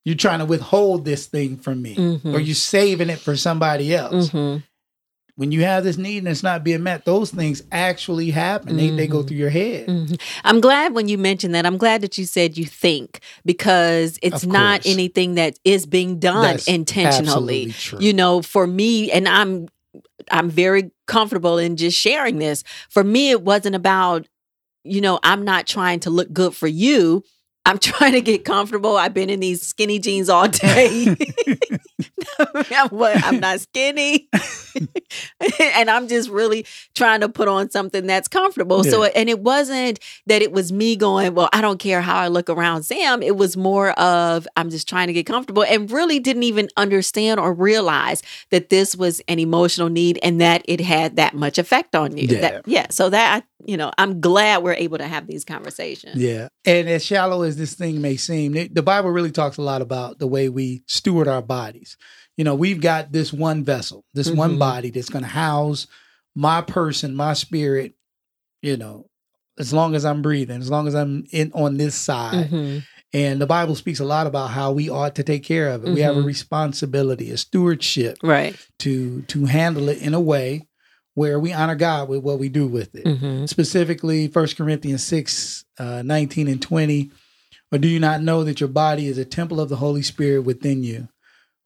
you're trying to withhold this thing from me. Mhm. Or you're saving it for somebody else. When you have this need and it's not being met, those things actually happen. They they go Mhm. through your head. Mhm. I'm glad when you mentioned that. I'm glad that you said you think because it's not anything that is being done That's intentionally. You know, for me, and I'm I'm very comfortable in just sharing this. For me, it wasn't about, you know, I'm not trying to look good for you. I'm trying to get comfortable. I've been in these skinny jeans all day. I'm, I'm not skinny. and I'm just really trying to put on something that's comfortable. So, and it wasn't that it was me going, well, I don't care how I look around Sam. It was more of, I'm just trying to get comfortable and really didn't even understand or realize that this was an emotional need and that it had that much effect on you. Yeah. That- yeah. So that, you know, I'm glad we're able to have these conversations. Yeah. And as shallow as this thing may seem, the Bible really talks a lot about the way we steward our bodies. You know, we've got this one vessel, this one Mhm. body that's going to house my person, my spirit, you know, as long as I'm breathing, as long as I'm in on this side. Mhm. And the Bible speaks a lot about how we ought to take care of it. We have a Mhm. responsibility, a stewardship Right. to to handle it in a way where we honor God with what we do with it hmm specifically 1 Corinthians 6, uh, 19 and 20. Or do you not know that your body is a temple of the Holy Spirit within you,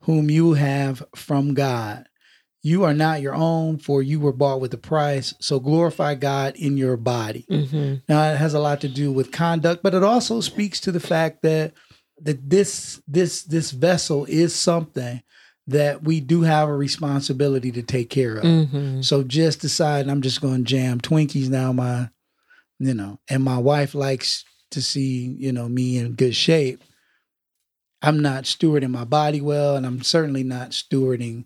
whom you have from God? You are not your own, for you were bought with a price. So glorify God in your body. hmm Now it has a lot to do with conduct, but it also speaks to the fact that that this this this vessel is something that we do have a responsibility to take care of. hmm So just decide I'm just going to jam Twinkies now. my, you know, and my wife likes to see, you know, me in good shape. I'm not stewarding my body well, and I'm certainly not stewarding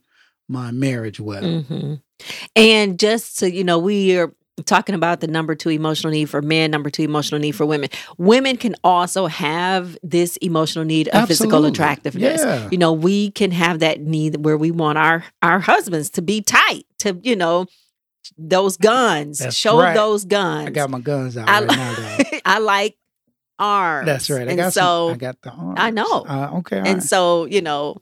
my marriage well. hmm And just so you know, we are talking about the number two emotional need for men, number two emotional need for women. Women can also have this emotional need of physical attractiveness. Yeah. You know, we can have that need where we want our our husbands to be tight, to you know, those guns, That's show right. those guns. I got my guns out I, right now. I like arms. That's right. I and got so some, I got the arms. I know. Uh, okay. and right. so you know,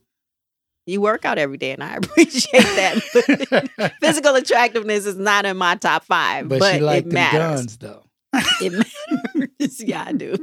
you work out every day, and I appreciate that. Physical attractiveness is not in my top five, but, but, she liked it the matters. guns, though. It matters. yeah, I do.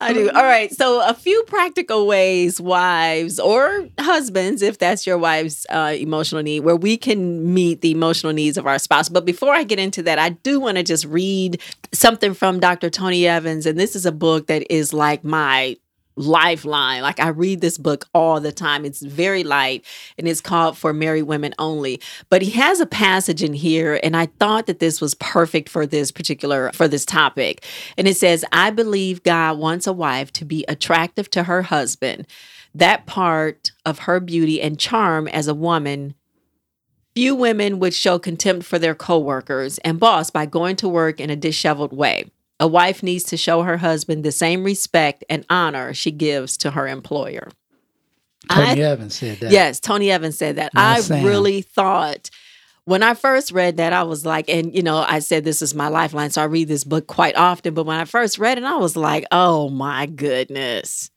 I do. All right. So, a few practical ways, wives or husbands, if that's your wife's uh, emotional need, where we can meet the emotional needs of our spouse. But before I get into that, I do want to just read something from Dr. Tony Evans. And this is a book that is like my lifeline. Like I read this book all the time. It's very light and it's called For Married Women Only. But he has a passage in here and I thought that this was perfect for this particular for this topic. And it says, "I believe God wants a wife to be attractive to her husband. That part of her beauty and charm as a woman Few women would show contempt for their coworkers and boss by going to work in a disheveled way. A wife needs to show her husband the same respect and honor she gives to her employer. Tony I- Evans said that. Yes, Tony Evans said that. Now, I Sam. really thought when I first read that, I was like, and you know, I said this is my lifeline, so I read this book quite often. But when I first read it, I was like, oh my goodness.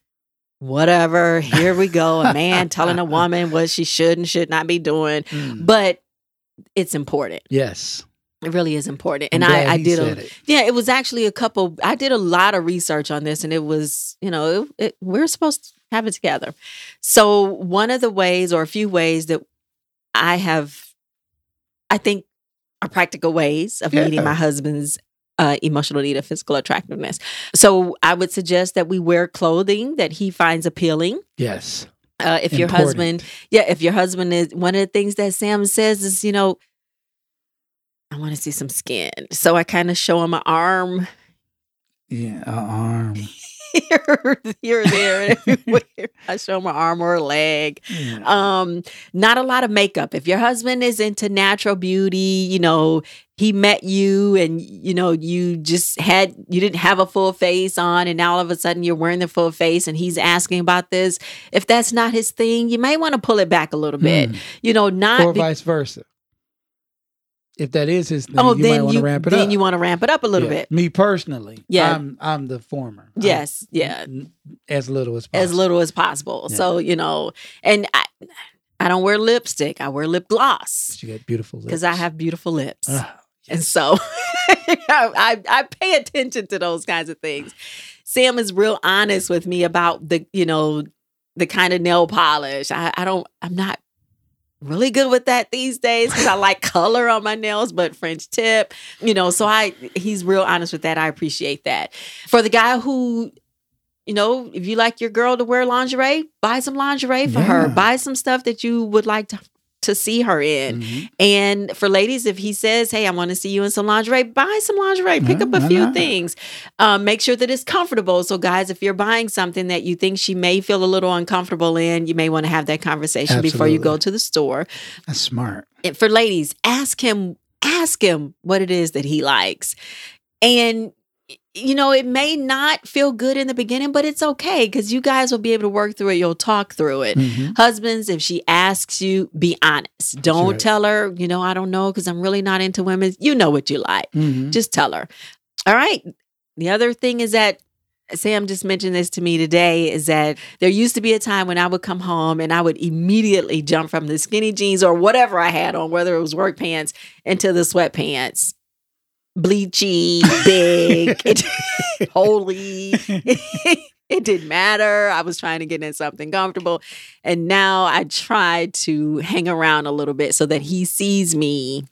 Whatever. Here we go. A man telling a woman what she should and should not be doing. Mm. But it's important. Yes. It really is important. And I, I did a it. yeah, it was actually a couple. I did a lot of research on this, and it was you know it, it, we're supposed to have it together. So one of the ways, or a few ways that I have, I think, are practical ways of meeting my husband's uh, emotional need of physical attractiveness. So I would suggest that we wear clothing that he finds appealing. Yes. Uh, if your husband, yeah, if your husband is one of the things that Sam says is, you know, I want to see some skin. So I kind of show him my arm Yeah, arm. here, here, there, everywhere. I show him my arm or a leg. Yeah. Um, not a lot of makeup. If your husband is into natural beauty, you know, he met you and you know, you just had you didn't have a full face on and now all of a sudden you're wearing the full face and he's asking about this. If that's not his thing, you may want to pull it back a little bit. Mm. You know, not or vice versa. If that is his thing, oh, you then you ramp it then up. you want to ramp it up a little Yeah. bit. Me personally, Yeah. I'm I'm the former. I'm- Yes, yeah. n- as little as possible. as little as possible. Yeah. So, you know, and I I don't wear lipstick. I wear lip gloss You got beautiful lips. because I have beautiful lips. Ah, And so I, I pay attention to those kinds of things. Sam is real honest with me about the, you know, the kind of nail polish. I, I don't, I'm not really good with that these days because I like color on my nails, but French tip, you know, so I, he's real honest with that. I appreciate that. For the guy who, you know, if you like your girl to wear lingerie, buy some lingerie for her. Buy some stuff that you would like to, to see her in. mhm. And for ladies, if he says, "Hey, I want to see you in some lingerie," buy some lingerie. Pick up a why few things. Um, make sure that it's comfortable. So, guys, if you're buying something that you think she may feel a little uncomfortable in, you may want to have that conversation before you go to the store. That's smart. And for ladies, ask him, ask him what it is that he likes, and you know, it may not feel good in the beginning, but it's okay because you guys will be able to work through it. You'll talk through it. Mhm. Husbands, if she asks you, be honest. Don't right. tell her, you know, I don't know because I'm really not into women. You know what you like. Mhm. Just tell her. All right. The other thing is that Sam just mentioned this to me today is that there used to be a time when I would come home and I would immediately jump from the skinny jeans or whatever I had on, whether it was work pants, into the sweatpants. Bleachy, big, it, holy. it didn't matter. I was trying to get in something comfortable. And now I try to hang around a little bit so that he sees me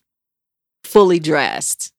fully dressed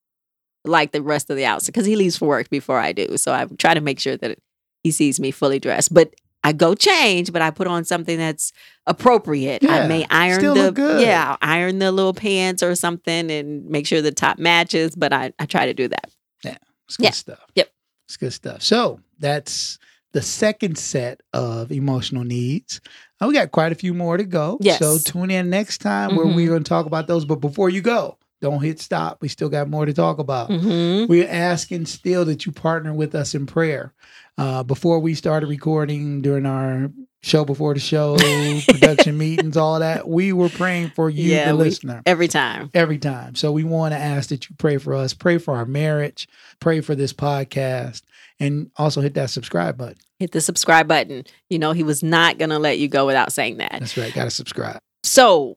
like the rest of the outfit because he leaves for work before I do. So I try to make sure that he sees me fully dressed. But I go change, but I put on something that's appropriate. I may iron the yeah, I'll iron the little pants or something and make sure the top matches. But I, I try to do that. Yeah, it's good Yeah. stuff. Yep. It's good stuff. So that's the second set of emotional needs. Uh, we got quite a few more to go. Yes. So tune in next time where Mhm. we're going to talk about those. But before you go, don't hit stop. We still got more to talk about. Mm-hmm. We're asking still that you partner with us in prayer. Uh, before we started recording during our show before the show, production meetings, all that, we were praying for you, Yeah, the we- listener Every time. every time. So we want to ask that you pray for us, pray for our marriage, pray for this podcast, and also hit that subscribe button. Hit the subscribe button. You know, he was not going to let you go without saying that. That's right. Got to subscribe. So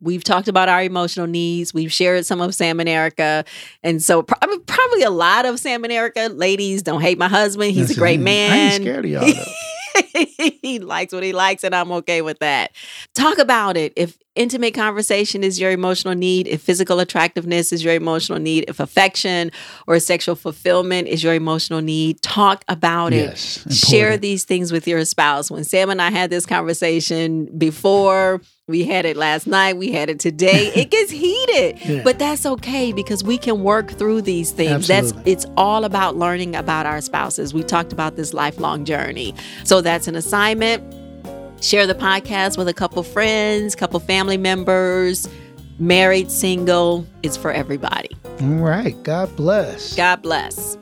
we've talked about our emotional needs. We've shared some of Sam and Erica. And so pro- I mean, probably a lot of Sam and Erica ladies don't hate my husband. He's That's a great man. I ain't scared of y'all though. he likes what he likes, and I'm okay with that. Talk about it. If intimate conversation is your emotional need, if physical attractiveness is your emotional need, if affection or sexual fulfillment is your emotional need, talk about it. yes. Share these things with your spouse. When Sam and I had this conversation before, we had it last night, we had it today. It gets heated, Yeah. but that's okay because we can work through these things. That's it's all about learning about our spouses. We talked about this lifelong journey. So that's an assignment. Share the podcast with a couple friends, couple family members, married, single. It's for everybody. All right. God bless. God bless.